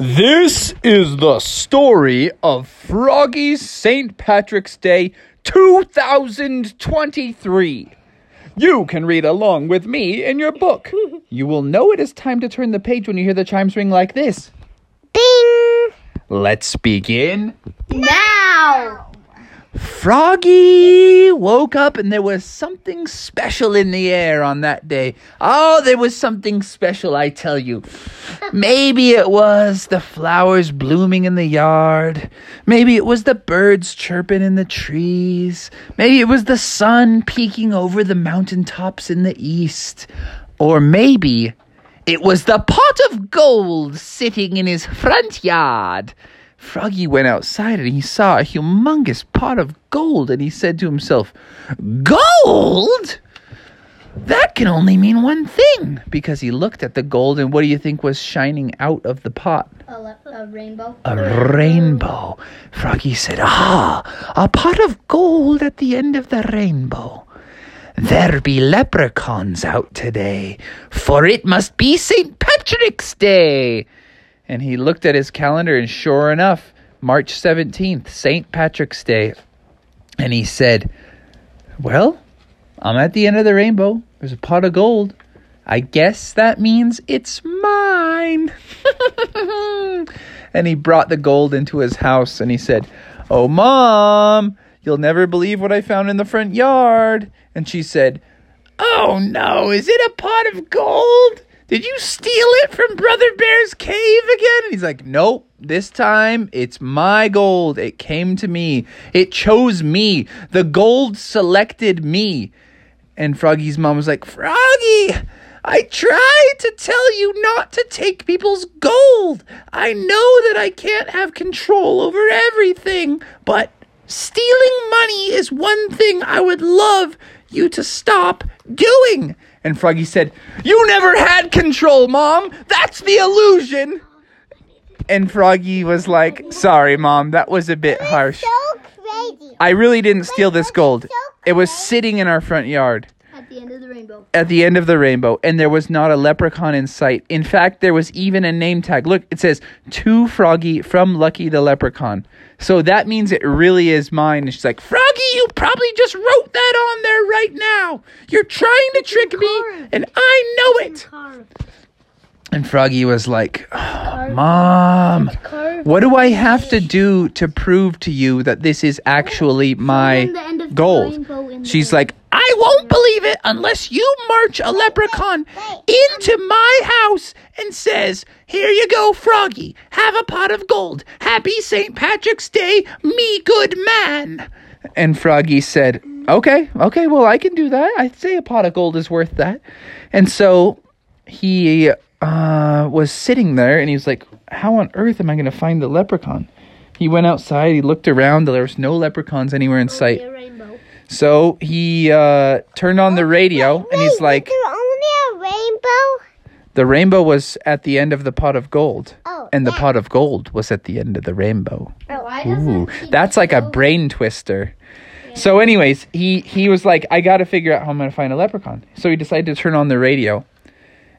This is the story of Froggy's St. Patrick's Day 2023. You can read along with me in your book. You will know it is time to turn the page when you hear the chimes ring like this. Bing! Let's begin. Now! Froggy woke up and there was something special in the air on that day. Oh, there was something special, I tell you. Maybe it was the flowers blooming in the yard. Maybe it was the birds chirping in the trees. Maybe it was the sun peeking over the mountain tops in the east. Or maybe it was the pot of gold sitting in his front yard. Froggy went outside and he saw a humongous pot of gold and he said to himself, Gold? That can only mean one thing. Because he looked at the gold and what do you think was shining out of the pot? A, a rainbow. A rainbow. Froggy said, Ah, a pot of gold at the end of the rainbow. There be leprechauns out today, for it must be St. Patrick's Day. And he looked at his calendar, and sure enough, March 17th, St. Patrick's Day. And he said, Well, I'm at the end of the rainbow. There's a pot of gold. I guess that means it's mine. and he brought the gold into his house and he said, Oh, mom, you'll never believe what I found in the front yard. And she said, Oh, no, is it a pot of gold? Did you steal it from Brother Bear's cave again? And he's like, Nope, this time it's my gold. It came to me. It chose me. The gold selected me. And Froggy's mom was like, Froggy, I tried to tell you not to take people's gold. I know that I can't have control over everything, but stealing money is one thing I would love you to stop doing. And Froggy said, You never had control, Mom. That's the illusion. And Froggy was like, Sorry, Mom, that was a bit harsh. So crazy. I really didn't steal this gold. It was sitting in our front yard At the end of the rainbow. at the end of the rainbow, and there was not a leprechaun in sight. In fact, there was even a name tag. Look, it says to Froggy from Lucky the Leprechaun. So that means it really is mine. And she's like, Froggy, you probably just wrote that on there right now. You're trying to trick me, and I know it. And Froggy was like, "Oh, Mom, what do I have to do to prove to you that this is actually my the end of the gold? rainbow in the She's like, won't believe it unless you march a leprechaun into my house and says, Here you go, Froggy. Have a pot of gold. Happy St. Patrick's Day, me good man. And Froggy said, Okay, okay, well, I can do that. I'd say a pot of gold is worth that. And so he uh, was sitting there and he was like, How on earth am I going to find the leprechaun? He went outside, he looked around, there was no leprechauns anywhere in sight. So he uh, turned on the radio and he's like, there only a rainbow? The rainbow was at the end of the pot of gold. Oh, And the pot of gold was at the end of the rainbow. Why Ooh, that's like a brain twister. So, anyways, he he was like, I got to figure out how I'm gonna find a leprechaun. So he decided to turn on the radio,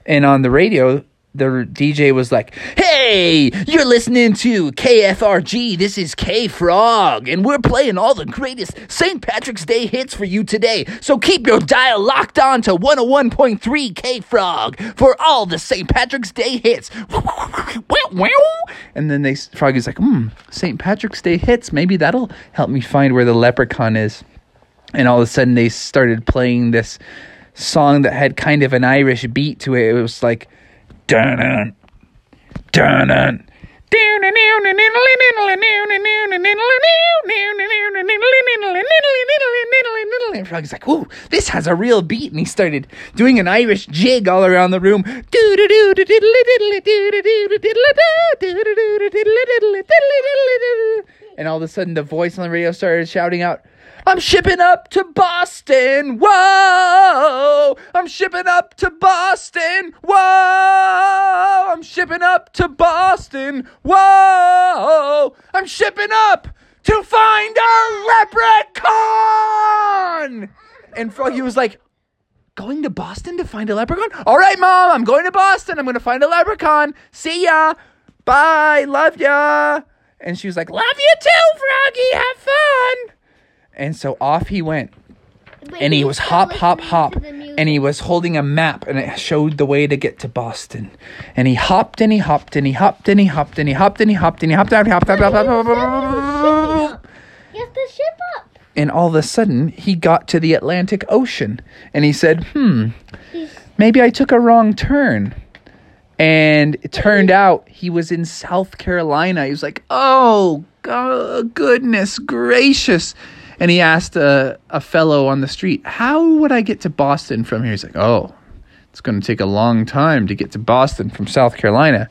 and on the radio, the DJ was like, "Hey, you're listening to KFRG. This is K Frog, and we're playing all the greatest St. Patrick's Day hits for you today. So keep your dial locked on to 101.3 K Frog for all the St. Patrick's Day hits." And then they Froggy's like, "Hmm, St. Patrick's Day hits. Maybe that'll help me find where the leprechaun is." And all of a sudden, they started playing this song that had kind of an Irish beat to it. It was like, dun dun dun. And Froggy's like, "Ooh, this has a real beat," and he started doing an Irish jig all around the room. And all of a sudden, the voice on the radio started shouting out, I'm shipping up to Boston. Whoa! I'm shipping up to Boston. Whoa! I'm shipping up to Boston. Whoa! I'm shipping up to find a leprechaun. And Froggy was like, Going to Boston to find a leprechaun? All right, Mom, I'm going to Boston. I'm going to find a leprechaun. See ya. Bye. Love ya. And she was like, Love you too, Froggy. Have fun. And so off he went. And he was hop, hop, hop. And he was holding a map and it showed the way to get to Boston. And he hopped and he hopped and he hopped and he hopped and he hopped and he hopped and he hopped and he hopped and he hopped, hopped, hopped, hopped, hopped. Get the ship up. And all of a sudden, he got to the Atlantic Ocean. And he said, Hmm, maybe I took a wrong turn. And it turned out he was in South Carolina. He was like, Oh, go- goodness gracious. And he asked a, a fellow on the street, How would I get to Boston from here? He's like, Oh, it's going to take a long time to get to Boston from South Carolina.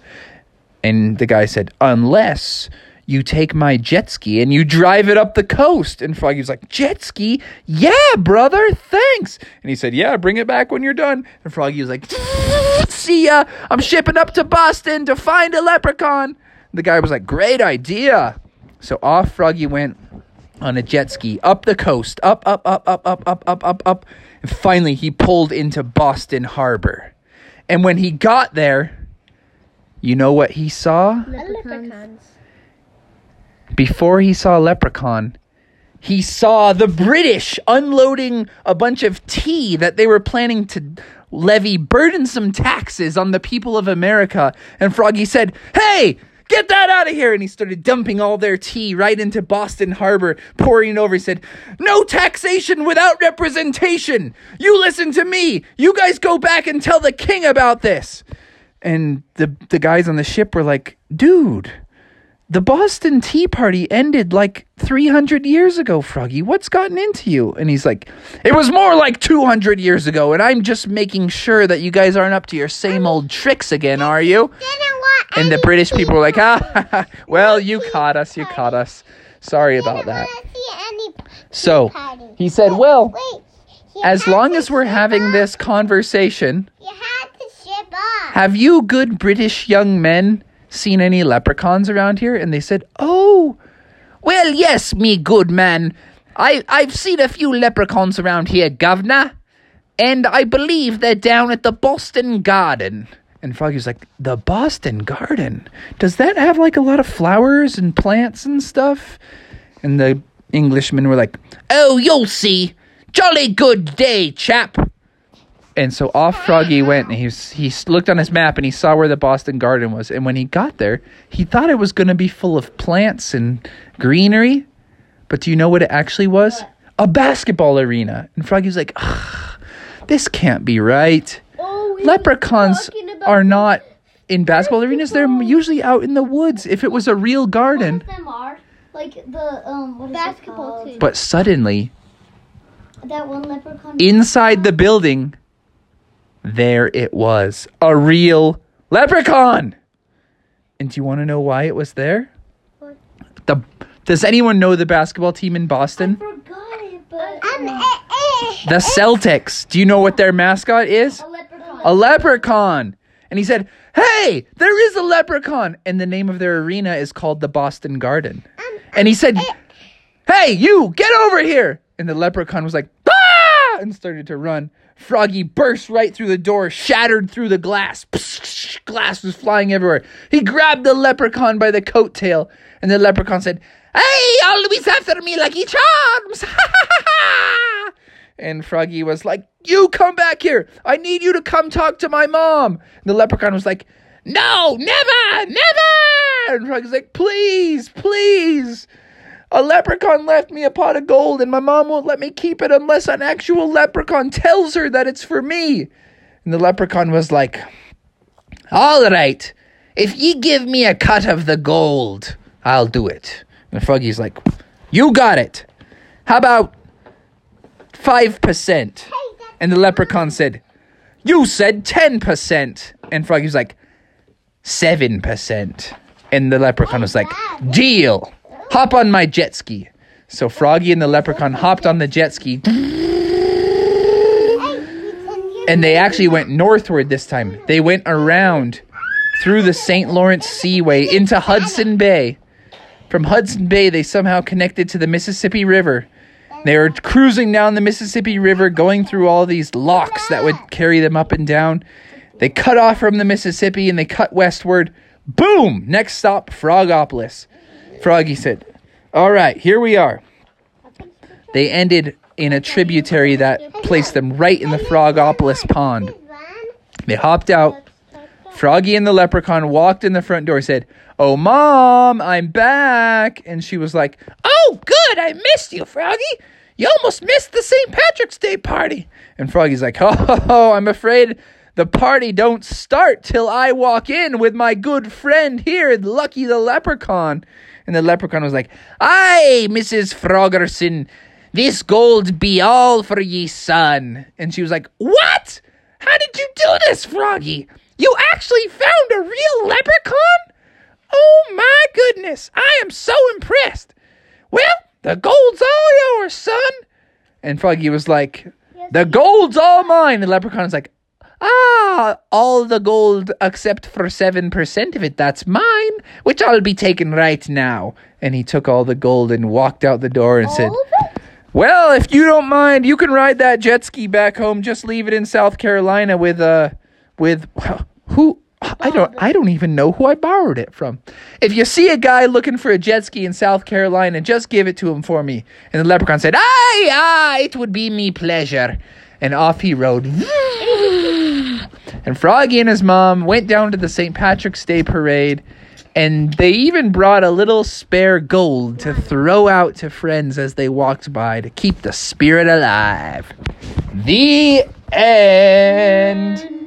And the guy said, Unless you take my jet ski and you drive it up the coast. And Froggy was like, Jet ski? Yeah, brother, thanks. And he said, Yeah, bring it back when you're done. And Froggy was like, See ya. I'm shipping up to Boston to find a leprechaun. The guy was like, Great idea. So off Froggy went on a jet ski up the coast, up, up, up, up, up, up, up, up, up. And finally, he pulled into Boston Harbor. And when he got there, you know what he saw? Leprechauns. Before he saw Leprechaun, he saw the British unloading a bunch of tea that they were planning to levy burdensome taxes on the people of America. And Froggy said, Hey, get that out of here. And he started dumping all their tea right into Boston Harbor, pouring it over. He said, No taxation without representation. You listen to me. You guys go back and tell the king about this. And the, the guys on the ship were like, Dude, the Boston Tea Party ended like 300 years ago, Froggy. What's gotten into you? And he's like, It was more like 200 years ago, and I'm just making sure that you guys aren't up to your same old tricks again, are you? And the British people were like, Ah, well, you caught us, you caught us. Sorry about that. wanna see any tea So he said, Well, as long as we're having this conversation, You had to ship up. have you good British young men seen any leprechauns around here? And they said, Oh, well, yes, me good man. I, I've seen a few leprechauns around here, governor. And I believe they're down at the Boston Garden. And Froggy's like, The Boston Garden? Does that have like a lot of flowers and plants and stuff? And the Englishmen were like, Oh, you'll see. Jolly good day, chap. And so off Froggy went, and he was, he looked on his map and he saw where the Boston Garden was. And when he got there, he thought it was going to be full of plants and greenery. But do you know what it actually was? A basketball arena. And Froggy's like, "Ugh, this can't be right. Oh, Leprechauns are not in basketball arenas. They're usually out in the woods. If it was a real garden. Some of them are like the um what is Basketball it team. But suddenly, That one leprechaun. inside the building, there it was a real leprechaun. And do you want to know why it was there? What? The does anyone know the basketball team in I Boston? forgot it, but Um. The Celtics. Do you know what their mascot is? a leprechaun. A leprechaun. And he said, "Hey, there is a leprechaun." And the name of their arena is called the Boston Garden. Um, And he said, Hey, you, get over here. And the leprechaun was like, Ah! And started to run. Froggy burst right through the door, shattered through the glass. Psh, Glass was flying everywhere. He grabbed the leprechaun by the coattail, and the leprechaun said, Hey, always after me, Lucky Charms. and Froggy was like, You come back here. I need you to come talk to my mom. And the leprechaun was like, No, never, never. And Froggy's like, Please, please. A leprechaun left me a pot of gold, and my mom won't let me keep it unless an actual leprechaun tells her that it's for me. And the leprechaun was like, All right, if ye give me a cut of the gold, I'll do it. And Froggy's like, You got it. How about 5%? And the leprechaun said, You said 10%. And Froggy was like, 7%. And the leprechaun was like, Deal. Hop on my jet ski. So Froggy and the leprechaun hopped on the jet ski and they actually went northward this time. They went around through the St. Lawrence Seaway into Hudson Bay. From Hudson Bay, they somehow connected to the Mississippi River. They were cruising down the Mississippi River, going through all these locks that would carry them up and down. They cut off from the Mississippi and they cut westward. Boom! Next stop, Frogopolis. Froggy said, All right, here we are. They ended in a tributary that placed them right in the Frogopolis pond. They hopped out. Froggy and the leprechaun walked in the front door, said, Oh, mom, I'm back. And she was like, Oh, good, I missed you, Froggy. You almost missed the St. Patrick's Day party. And Froggy's like, Oh, I'm afraid the party don't start till I walk in with my good friend here, Lucky the leprechaun. And the leprechaun was like, Aye, Mrs. Froggerson, this gold be all for ye, son. And she was like, What? How did you do this, Froggy? You actually found a real leprechaun? Oh my goodness, I am so impressed. Well, the gold's all yours, son. And Froggy was like, The gold's all mine. The leprechaun was like, Ah, all the gold except for 7% of it, that's mine, which I'll be taking right now. And he took all the gold and walked out the door and said, well, if you don't mind, you can ride that jet ski back home. Just leave it in South Carolina with uh with who I don't I don't even know who I borrowed it from. If you see a guy looking for a jet ski in South Carolina, just give it to him for me. And the leprechaun said, "Aye, aye, it would be me pleasure." And off he rode. And Froggy and his mom went down to the St. Patrick's Day parade and they even brought a little spare gold to throw out to friends as they walked by to keep the spirit alive. The end.